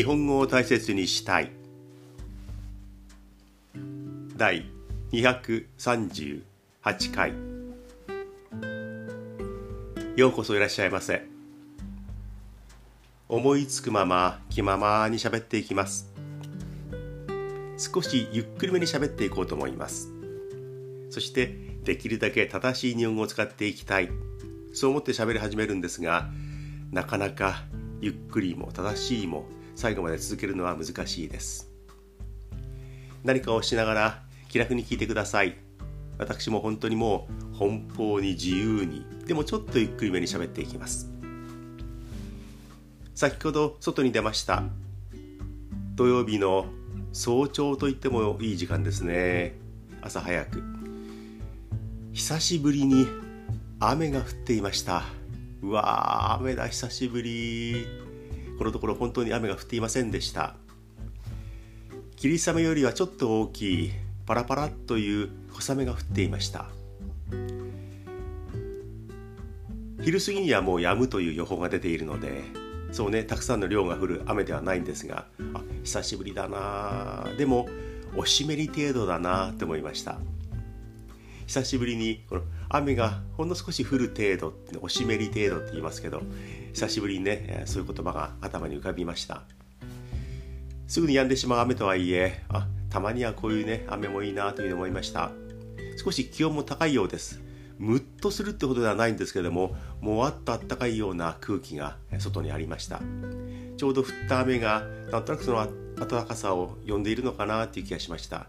日本語を大切にしたい。第238回。ようこそいらっしゃいませ。思いつくまま気ままに喋っていきます。少しゆっくりめに喋っていこうと思います。そしてできるだけ正しい日本語を使っていきたい。そう思って喋り始めるんですがなかなかゆっくりも正しいも最後まで続けるのは難しいです。何かをしながら気楽に聞いてください。私も本当にもう奔放に自由にでもちょっとゆっくりめに喋っていきます。先ほど外に出ました。土曜日の早朝と言ってもいい時間ですね。朝早く。久しぶりに雨が降っていました。うわー雨だ久しぶり。このところ本当に雨が降っていませんでした。霧雨よりはちょっと大きいパラパラという小雨が降っていました。昼過ぎにはもう止むという予報が出ているのでそうねたくさんの量が降る雨ではないんですがあ久しぶりだな。でもお湿り程度だなと思いました。久しぶりにこの雨がほんの少し降る程度お湿り程度って言いますけど久しぶりにねそういう言葉が頭に浮かびました。すぐに止んでしまう雨とはいえあたまにはこういうね雨もいいなというふうに思いました。少し気温も高いようです。ムッとするってほどではないんですけれどももわっとあったかいような空気が外にありました。ちょうど降った雨がなんとなくその暖かさを呼んでいるのかなという気がしました。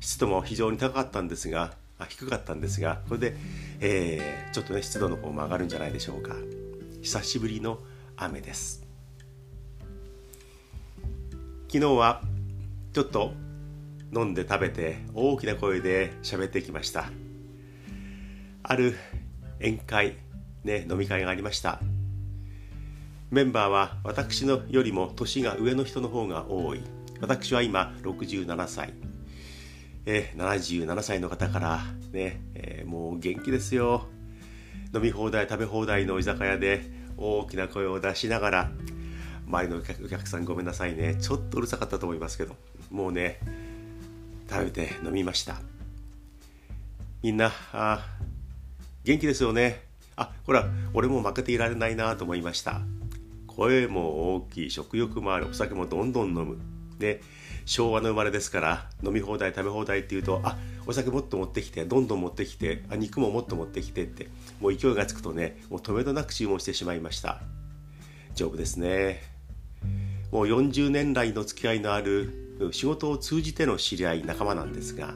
湿度も非常に高かったんですが低かったんですがこれで、えー、ちょっとね湿度の方も上がるんじゃないでしょうか。久しぶりの雨です。昨日はちょっと飲んで食べて大きな声で喋ってきました。ある宴会ね飲み会がありました。メンバーは私のよりも年が上の人の方が多い。私は今67歳。えー、77歳の方からね、えー、もう元気ですよ。飲み放題食べ放題の居酒屋で大きな声を出しながら周りのお客さんごめんなさいね。ちょっとうるさかったと思いますけどもうね食べて飲みました。みんなあ元気ですよね。あほら俺も負けていられないなと思いました。声も大きい食欲もあるお酒もどんどん飲む。で昭和の生まれですから飲み放題食べ放題っていうとあお酒もっと持ってきてどんどん持ってきてあ肉ももっと持ってきてってもう勢いがつくとねもう止めどなく注文してしまいました。丈夫ですね。もう40年来の付き合いのある仕事を通じての知り合い仲間なんですが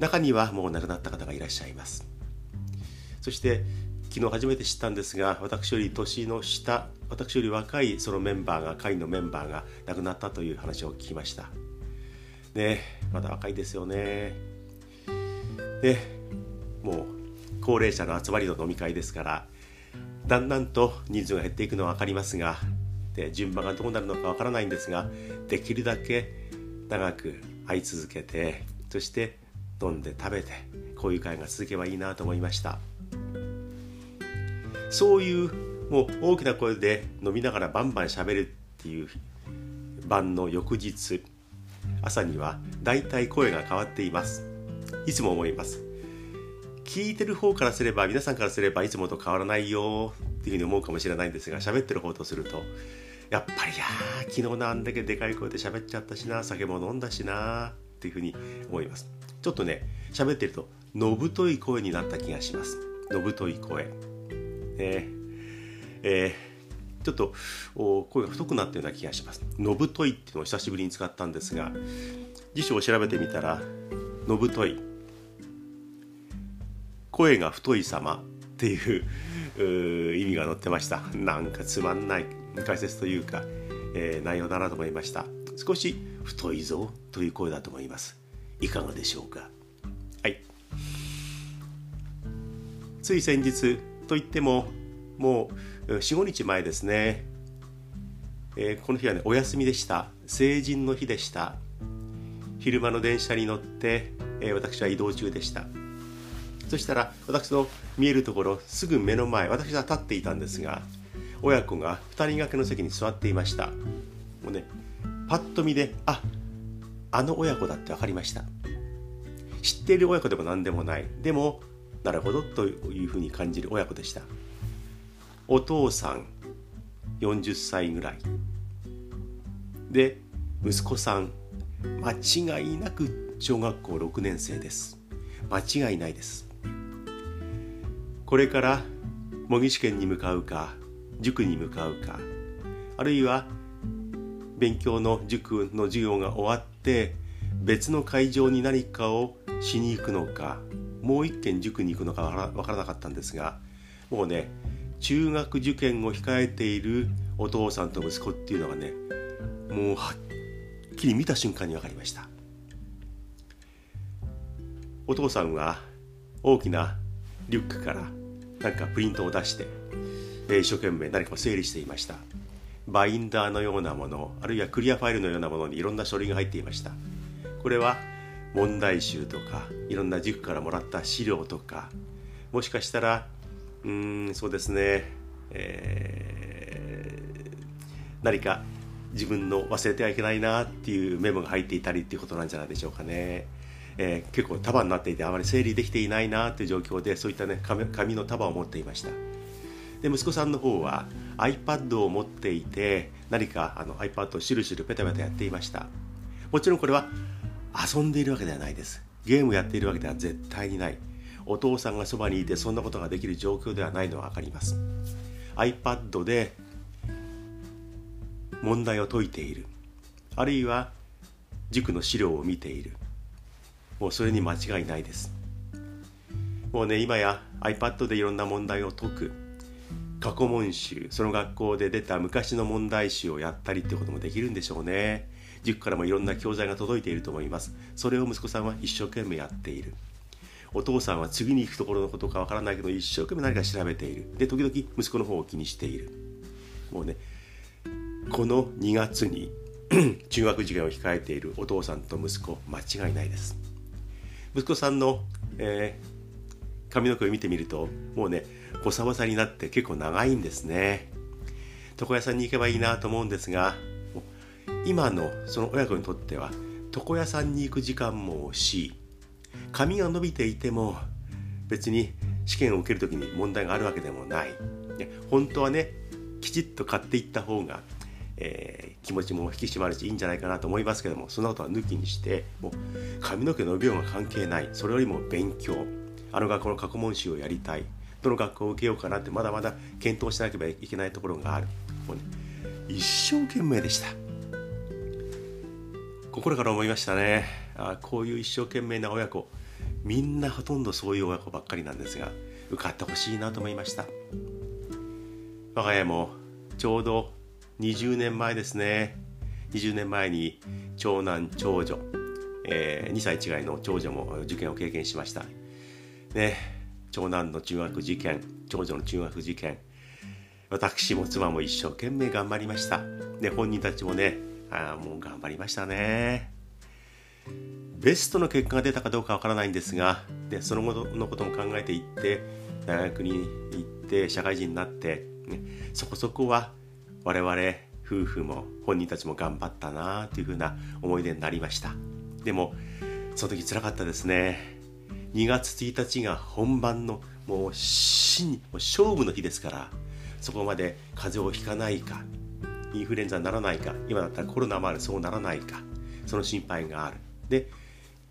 中にはもう亡くなった方がいらっしゃいます。そして昨日初めて知ったんですが私より年の下私より若いそのメンバーが会のメンバーが亡くなったという話を聞きましたねまだ若いですよねねもう高齢者の集まりの飲み会ですからだんだんと人数が減っていくのは分かりますがで順番がどうなるのか分からないんですができるだけ長く会い続けてそして飲んで食べてこういう会が続けばいいなと思いました。そういうもう大きな声で飲みながらバンバンしゃべるっていう晩の翌日朝にはだいたい声が変わっています。いつも思います。聞いてる方からすれば皆さんからすればいつもと変わらないよっていうふうに思うかもしれないんですが喋ってる方とするとやっぱりや昨日なんだけでかい声で喋っちゃったしな酒も飲んだしなっていうふうに思います。ちょっとね喋ってるとのぶとい声になった気がします。のぶとい声。ね。えー、ちょっと声が太くなったような気がします。のぶといっていうのを久しぶりに使ったんですが辞書を調べてみたらのぶとい。声が太い様っていう意味が載ってました。なんかつまんない解説というか、えー、内容だなと思いました。少し太いぞという声だと思います。いかがでしょうか。はい。つい先日といってももう45日前ですね、えー、この日はねお休みでした。成人の日でした。昼間の電車に乗って、えー、私は移動中でした。そしたら私の見えるところすぐ目の前私は立っていたんですが親子が2人掛けの席に座っていました。もうねパッと見でああの親子だって分かりました。知っている親子でも何でもない。でもなるほどというふうに感じる親子でした。お父さん40歳ぐらい。で息子さん間違いなく小学校6年生です。間違いないです。これから模擬試験に向かうか塾に向かうかあるいは勉強の塾の授業が終わって別の会場に何かをしに行くのかもう一軒塾に行くのかわからなかったんですがもうね中学受験を控えているお父さんと息子っていうのがねもうはっきり見た瞬間に分かりました。お父さんは大きなリュックからなんかプリントを出して一生懸命何かを整理していました。バインダーのようなものあるいはクリアファイルのようなものにいろんな書類が入っていました。これは問題集とかいろんな塾からもらった資料とかもしかしたらうんそうですね、えー、何か自分の忘れてはいけないなっていうメモが入っていたりっていうことなんじゃないでしょうかね。えー、結構束になっていてあまり整理できていないなという状況でそういったね紙の束を持っていましたで息子さんの方は iPad を持っていて何かあの iPad をシュルシュルペタペタやっていましたもちろんこれは遊んでいるわけではないです。ゲームやっているわけでは絶対にない。お父さんがそばにいてそんなことができる状況ではないのは分かります。iPad で問題を解いている。あるいは塾の資料を見ている。もうそれに間違いないです。もうね今や iPad でいろんな問題を解く。過去問集。その学校で出た昔の問題集をやったりってこともできるんでしょうね。塾からもいろんな教材が届いていると思います。それを息子さんは一生懸命やっている。お父さんは次に行くところのことかわからないけど一生懸命何か調べている。で時々息子の方を気にしている。もうねこの2月に 中学受験を控えているお父さんと息子間違いないです。息子さんの、えー、髪の毛を見てみるともうねボサボサになって結構長いんですね。床屋さんに行けばいいなと思うんですが今のその親子にとっては床屋さんに行く時間も惜しい髪が伸びていても別に試験を受ける時に問題があるわけでもない。本当はねきちっと買っていった方が、えー、気持ちも引き締まるしいいんじゃないかなと思いますけどもそんなことは抜きにしてもう髪の毛伸びようが関係ない。それよりも勉強。あの学校の過去問集をやりたい。どの学校を受けようかなってまだまだ検討しなければいけないところがある。もう、ね、一生懸命でした。心から思いましたね。あこういう一生懸命な親子みんなほとんどそういう親子ばっかりなんですが受かってほしいなと思いました。我が家もちょうど20年前ですね。20年前に長男長女、えー、2歳違いの長女も受験を経験しました。ね長男の中学受験長女の中学受験私も妻も一生懸命頑張りました。で本人たちもねあもう頑張りましたね。ベストの結果が出たかどうかわからないんですがでその後のことも考えていって大学に行って社会人になって、ね、そこそこは我々夫婦も本人たちも頑張ったなというふうな思い出になりました。でもその時つらかったですね。2月1日が本番のもう死にもう勝負の日ですからそこまで風邪をひかないかインフルエンザにならないか今だったらコロナもあるそうならないかその心配がある。で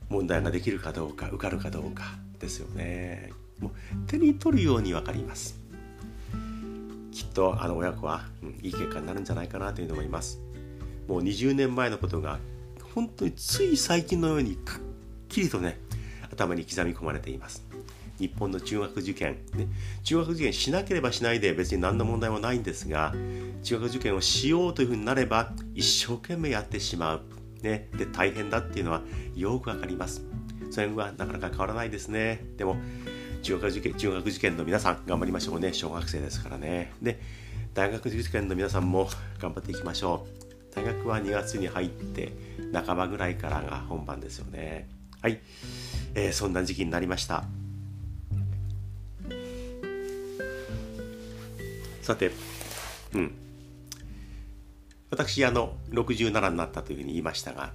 問題ができるかどうか受かるかどうかですよね。もう手に取るように分かります。きっとあの親子は、うん、いい結果になるんじゃないかなというふうに思います。もう20年前のことが本当につい最近のようにくっきりとね頭に刻み込まれています。日本の中学受験、ね、中学受験しなければしないで別に何の問題もないんですが中学受験をしようというふうになれば一生懸命やってしまう、ね、で大変だっていうのはよくわかります。それはなかなか変わらないですね。でも中学受験中学受験の皆さん頑張りましょうね。小学生ですからね。で大学受験の皆さんも頑張っていきましょう。大学は2月に入って半ばぐらいからが本番ですよね。はい、えー、そんな時期になりました。さてうん。私あの67になったというふうに言いましたが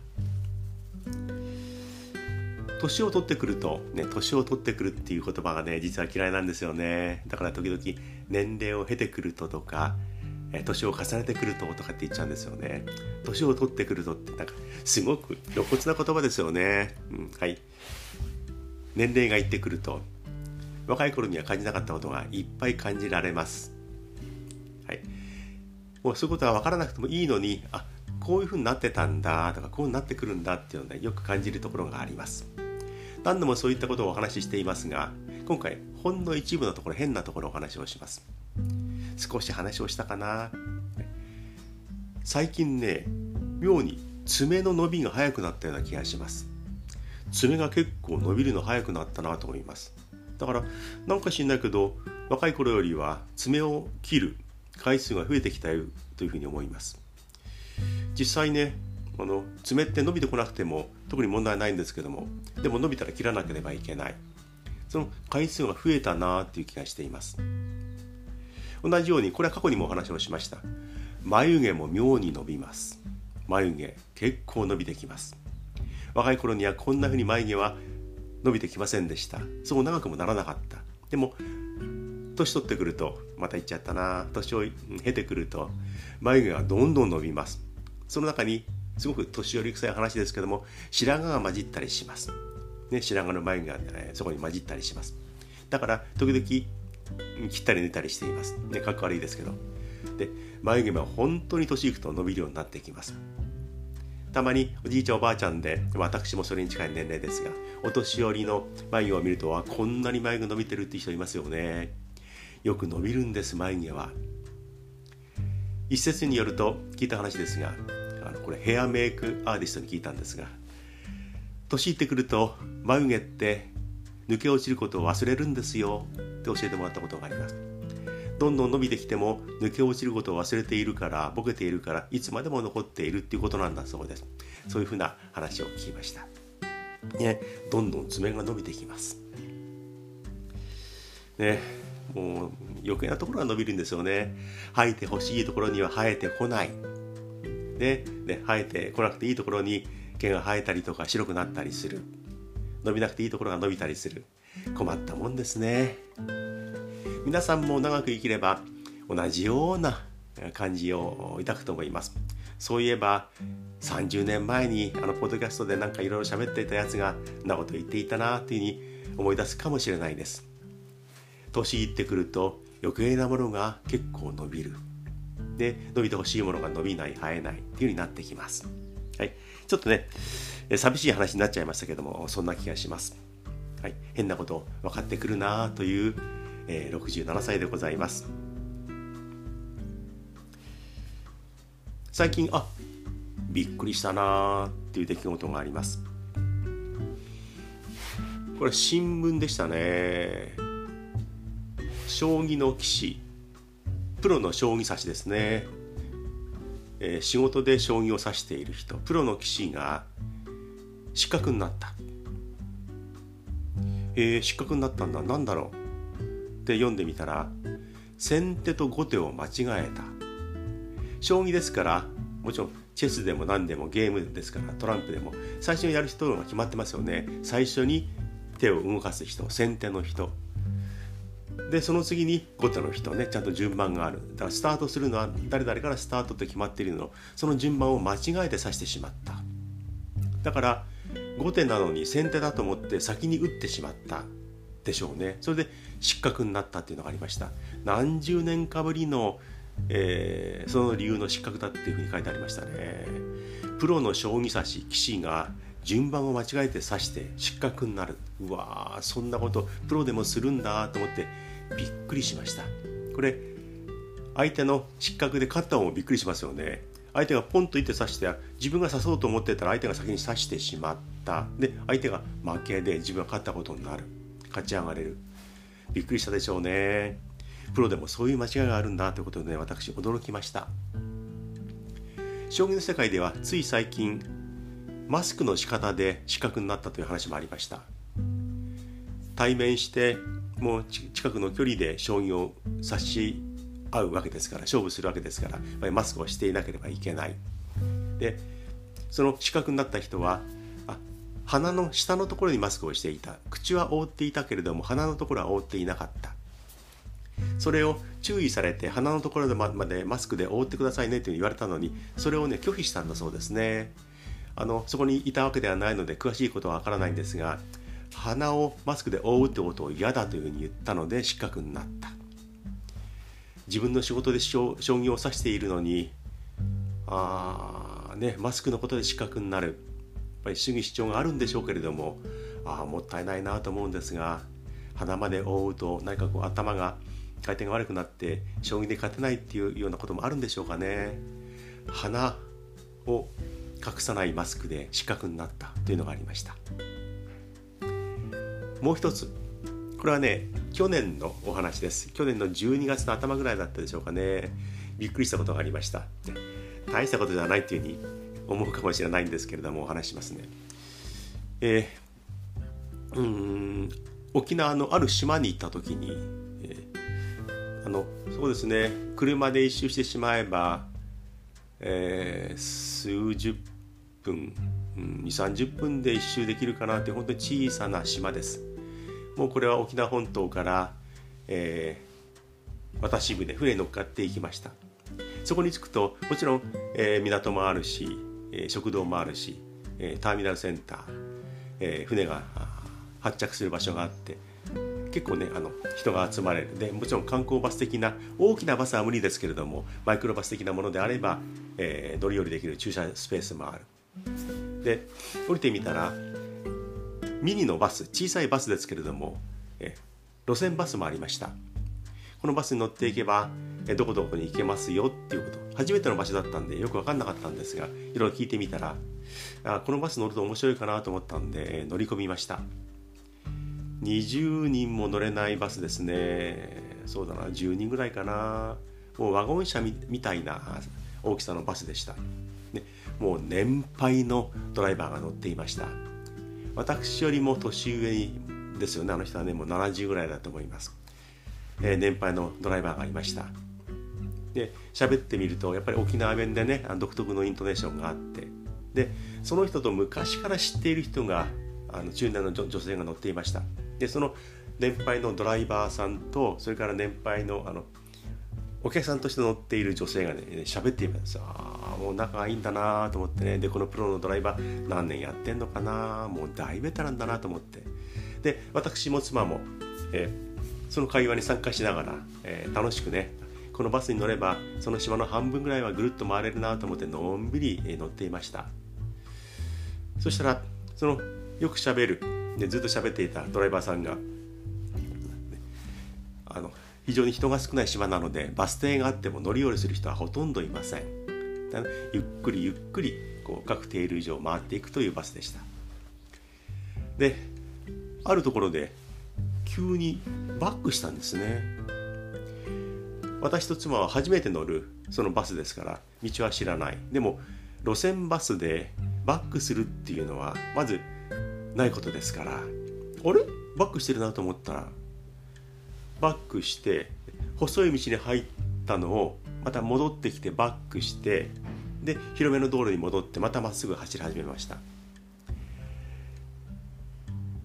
年を取ってくるとね年を取ってくるっていう言葉がね実は嫌いなんですよね。だから時々年齢を経てくるととか年を重ねてくるととかって言っちゃうんですよね。年を取ってくるとってなんかすごく露骨な言葉ですよね、うん、はい。年齢がいってくると若い頃には感じなかったことがいっぱい感じられます。もうそういうことは分からなくてもいいのにあこういうふうになってたんだとかこうなってくるんだっていうのをねよく感じるところがあります。何度もそういったことをお話ししていますが今回ほんの一部のところ変なところをお話をします。少し話をしたかな。最近ね妙に爪の伸びが速くなったような気がします。爪が結構伸びるの速くなったなと思います。だからなんか知んないけど若い頃よりは爪を切る回数が増えてきたというふうに思います。実際ねあの爪って伸びてこなくても特に問題ないんですけどもでも伸びたら切らなければいけない。その回数が増えたなっていう気がしています。同じようにこれは過去にもお話をしました。眉毛も妙に伸びます。眉毛結構伸びてきます。若い頃にはこんな風に眉毛は伸びてきませんでした。そう長くもならなかった。でも年取ってくるとまた言っちゃったな年を経てくると眉毛がどんどん伸びます。その中にすごく年寄り臭い話ですけども白髪が混じったりします、ね、白髪の眉毛が、ね、そこに混じったりします。だから時々切ったり抜いたりしています。ねかっこ悪いですけど。で眉毛は本当に年いくと伸びるようになってきます。たまにおじいちゃんおばあちゃんで私もそれに近い年齢ですがお年寄りの眉毛を見るとはこんなに眉毛伸びてるって人いますよね。よく伸びるんです眉毛は。一説によると聞いた話ですがあのこれヘアメイクアーティストに聞いたんですが年いってくると眉毛って抜け落ちることを忘れるんですよって教えてもらったことがあります。どんどん伸びてきても抜け落ちることを忘れているからボケているからいつまでも残っているっていうことなんだそうです。そういうふうな話を聞きました。ねどんどん爪が伸びてきます。ねもう余計なところが伸びるんですよね。生えてほしいところには生えてこない。ね。ね生えてこなくていいところに毛が生えたりとか白くなったりする。伸びなくていいところが伸びたりする。困ったもんですね。皆さんも長く生きれば同じような感じを抱くと思います。そういえば30年前にあのポッドキャストでなんかいろいろ喋っていたやつがなこと言っていたなというふうに思い出すかもしれないです。年いってくると余計なものが結構伸びる。で伸びてほしいものが伸びない生えないっていうようになってきます。はい。ちょっとね寂しい話になっちゃいましたけどもそんな気がします。はい。変なこと分かってくるなという、えー、67歳でございます。最近あびっくりしたなっていう出来事があります。これ新聞でしたね。将棋の棋士。プロの将棋指しですね、えー、仕事で将棋を指している人。プロの棋士が失格になった。えー、失格になったんだ。何だろう。って読んでみたら先手と後手を間違えた。将棋ですからもちろんチェスでも何でもゲームですからトランプでも最初にやる人が決まってますよね。最初に手を動かす人先手の人。でその次に後手の人ねちゃんと順番がある。だからスタートするのは誰々からスタートって決まっているのその順番を間違えて指してしまった。だから後手なのに先手だと思って先に打ってしまった。でしょうね。それで失格になったっていうのがありました。何十年かぶりの、えー、その理由の失格だっていうふうに書いてありましたね。プロの将棋指し棋士が順番を間違えて指して失格になる。うわーそんなことプロでもするんだと思ってびっくりしました。これ相手の失格で勝った方もびっくりしますよね。相手がポンと言って指して自分が指そうと思ってたら相手が先に指してしまった。で相手が負けで自分が勝ったことになる。勝ち上がれる。びっくりしたでしょうね。プロでもそういう間違いがあるんだということで、ね、私驚きました。将棋の世界ではつい最近マスクの仕方で失格になったという話もありました。対面してもう近くの距離で将棋を指し会うわけですから勝負するわけですからやっぱりマスクをしていなければいけない。でその視覚になった人はあ鼻の下のところにマスクをしていた。口は覆っていたけれども鼻のところは覆っていなかった。それを注意されて鼻のところまでマスクで覆ってくださいねと言われたのにそれをね拒否したんだそうですね。あのそこにいたわけではないので詳しいことはわからないんですが鼻をマスクで覆うってことを嫌だというふうに言ったので失格になった。自分の仕事で将棋を指しているのにあーねマスクのことで失格になる。やっぱり主義主張があるんでしょうけれどもあもったいないなと思うんですが鼻まで覆うと何かこう頭が回転が悪くなって将棋で勝てないっていうようなこともあるんでしょうかね。鼻を隠さないマスクで失格になったというのがありました。もう一つ。これはね去年のお話です。去年の12月の頭ぐらいだったでしょうかね。びっくりしたことがありました。大したことじゃないっていうふうに思うかもしれないんですけれどもお話しますね。えー、うん沖縄のある島に行った時に、えー、あのそうですね車で一周してしまえば、えー、数十分、うん、2 3 0分で一周できるかなって本当に小さな島です。もうこれは沖縄本島から、えー、渡し船船乗っかっていきました。そこに着くともちろん、えー、港もあるし、えー、食堂もあるし、えー、ターミナルセンター、えー、船が発着する場所があって結構ねあの人が集まれる。でもちろん観光バス的な大きなバスは無理ですけれどもマイクロバス的なものであれば、えー、乗り降りできる駐車スペースもある。で降りてみたらミニのバス小さいバスですけれどもえ路線バスもありました。このバスに乗っていけばえどこどこに行けますよっていうこと。初めての場所だったんでよく分かんなかったんですがいろいろ聞いてみたらあこのバス乗ると面白いかなと思ったんで、え乗り込みました。20人も乗れないバスですね。そうだな10人ぐらいかな。もうワゴン車みたいな大きさのバスでした、もう年配のドライバーが乗っていました。私よりも年上ですよね。あの人はねもう70ぐらいだと思います、えー、年配のドライバーがいました。で喋ってみるとやっぱり沖縄弁でね独特のイントネーションがあって。でその人と昔から知っている人があの中年の女性が乗っていました。でその年配のドライバーさんとそれから年配のあのお客さんとして乗っている女性がね喋っていますああもう仲がいいんだなと思ってね。でこのプロのドライバー何年やってんのかな？もう大ベテランだなと思って。で私も妻も、え、その会話に参加しながら、えー、楽しくねこのバスに乗ればその島の半分ぐらいはぐるっと回れるなと思ってのんびり乗っていました。そしたらそのよくしゃべる。でずっと喋っていたドライバーさんがあの非常に人が少ない島なのでバス停があっても乗り降りする人はほとんどいません。ゆっくりゆっくりこう各テール以上回っていくというバスでした。であるところで急にバックしたんですね。私と妻は初めて乗るそのバスですから道は知らない。でも路線バスでバックするっていうのはまずないことですから。あれ？バックしてるなと思ったらバックして細い道に入ったのをまた戻ってきてバックしてで広めの道路に戻ってまたまっすぐ走り始めました。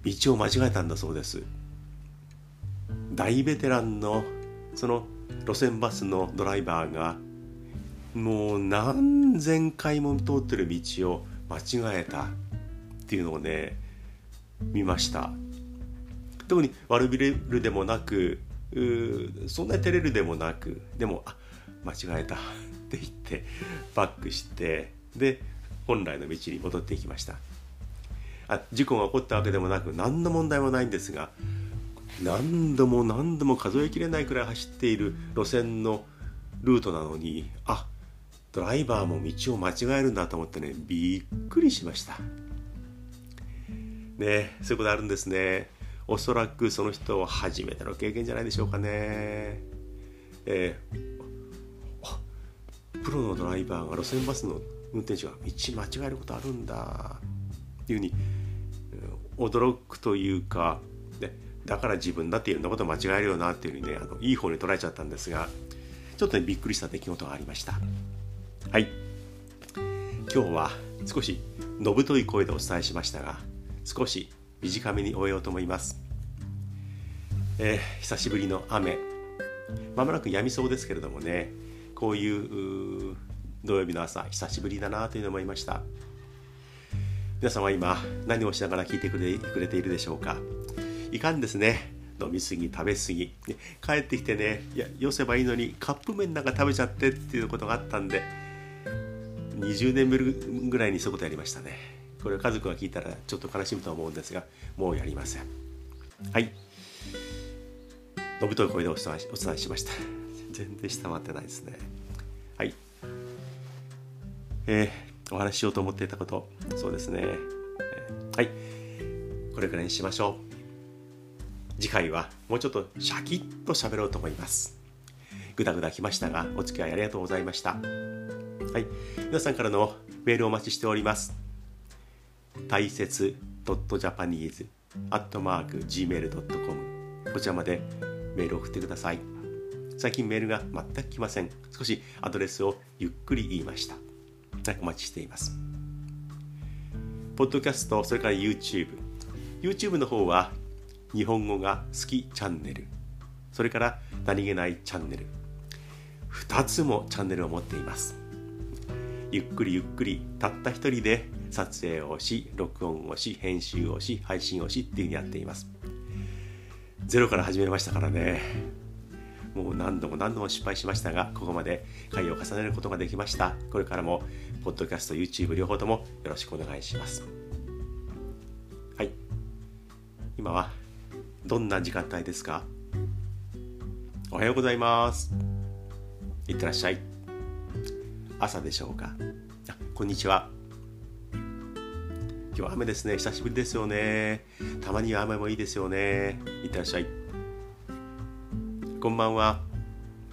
道を間違えたんだそうです。大ベテランのその路線バスのドライバーがもう何千回も通ってる道を間違えたっていうのをね見ました。特に悪びれるでもなくそんなに照れるでもなくでもあ間違えた って言ってバックしてで本来の道に戻っていきました。あ事故が起こったわけでもなく何の問題もないんですが何度も何度も数えきれないくらい走っている路線のルートなのにあドライバーも道を間違えるんだと思ってねびっくりしました。ねそういうことあるんですね。おそらくその人は初めての経験じゃないでしょうかね。えー、プロのドライバーが路線バスの運転手が道間違えることあるんだっていうふうに驚くというかねだから自分だっていろんなこと間違えるよなっていうふうにねあのいい方に捉えちゃったんですがちょっとねびっくりした出来事がありました。はい。今日は少しのぶとい声でお伝えしましたが少し短めに終えようと思います、えー、久しぶりの雨。まもなく止みそうですけれどもね。こういう土曜日の朝久しぶりだなというのを思いました。皆さんは今何をしながら聞いてくれくれているでしょうか。いかんですね。飲みすぎ食べすぎ。帰ってきてねいやよせばいいのにカップ麺なんか食べちゃってっていうことがあったんで20年ぶりぐらいにそういうことやりましたね。これ家族が聞いたらちょっと悲しむと思うんですがもうやりません。はい。のぶとい声でお伝えお伝えしました。全然下回ってないですね。はい。えー、お話ししようと思っていたことそうですね、えー、はい。これくらいにしましょう。次回はもうちょっとシャキッと喋ろうと思います。ぐだぐだきましたがお付き合いありがとうございました。はい。皆さんからのメールをお待ちしております。大切 .japanese.gmail.com こちらまでメールを送ってください。最近メールが全く来ません。少しアドレスをゆっくり言いました。お待ちしています。ポッドキャストそれから YouTube YouTube の方は日本語が好きチャンネル。それから何気ないチャンネル。2つもチャンネルを持っています。ゆっくりゆっくりたった一人で撮影をし録音をし編集をし配信をしっていうふうにやっています。ゼロから始めましたからね。もう何度も何度も失敗しましたがここまで回を重ねることができました。これからもポッドキャスト YouTube 両方ともよろしくお願いします。はい。今はどんな時間帯ですか？おはようございます。いってらっしゃい。朝でしょうか？あこんにちは。今日は雨ですね。久しぶりですよね。たまには雨もいいですよね。いってらっしゃい。こんばんは。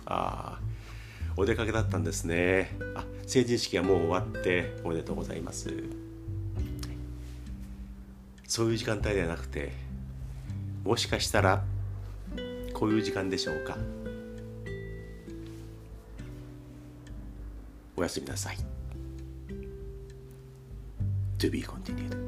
あお出かけだったんですね。あ成人式がもう終わっておめでとうございます。そういう時間帯ではなくてもしかしたらこういう時間でしょうか。おやすみなさい。To be continued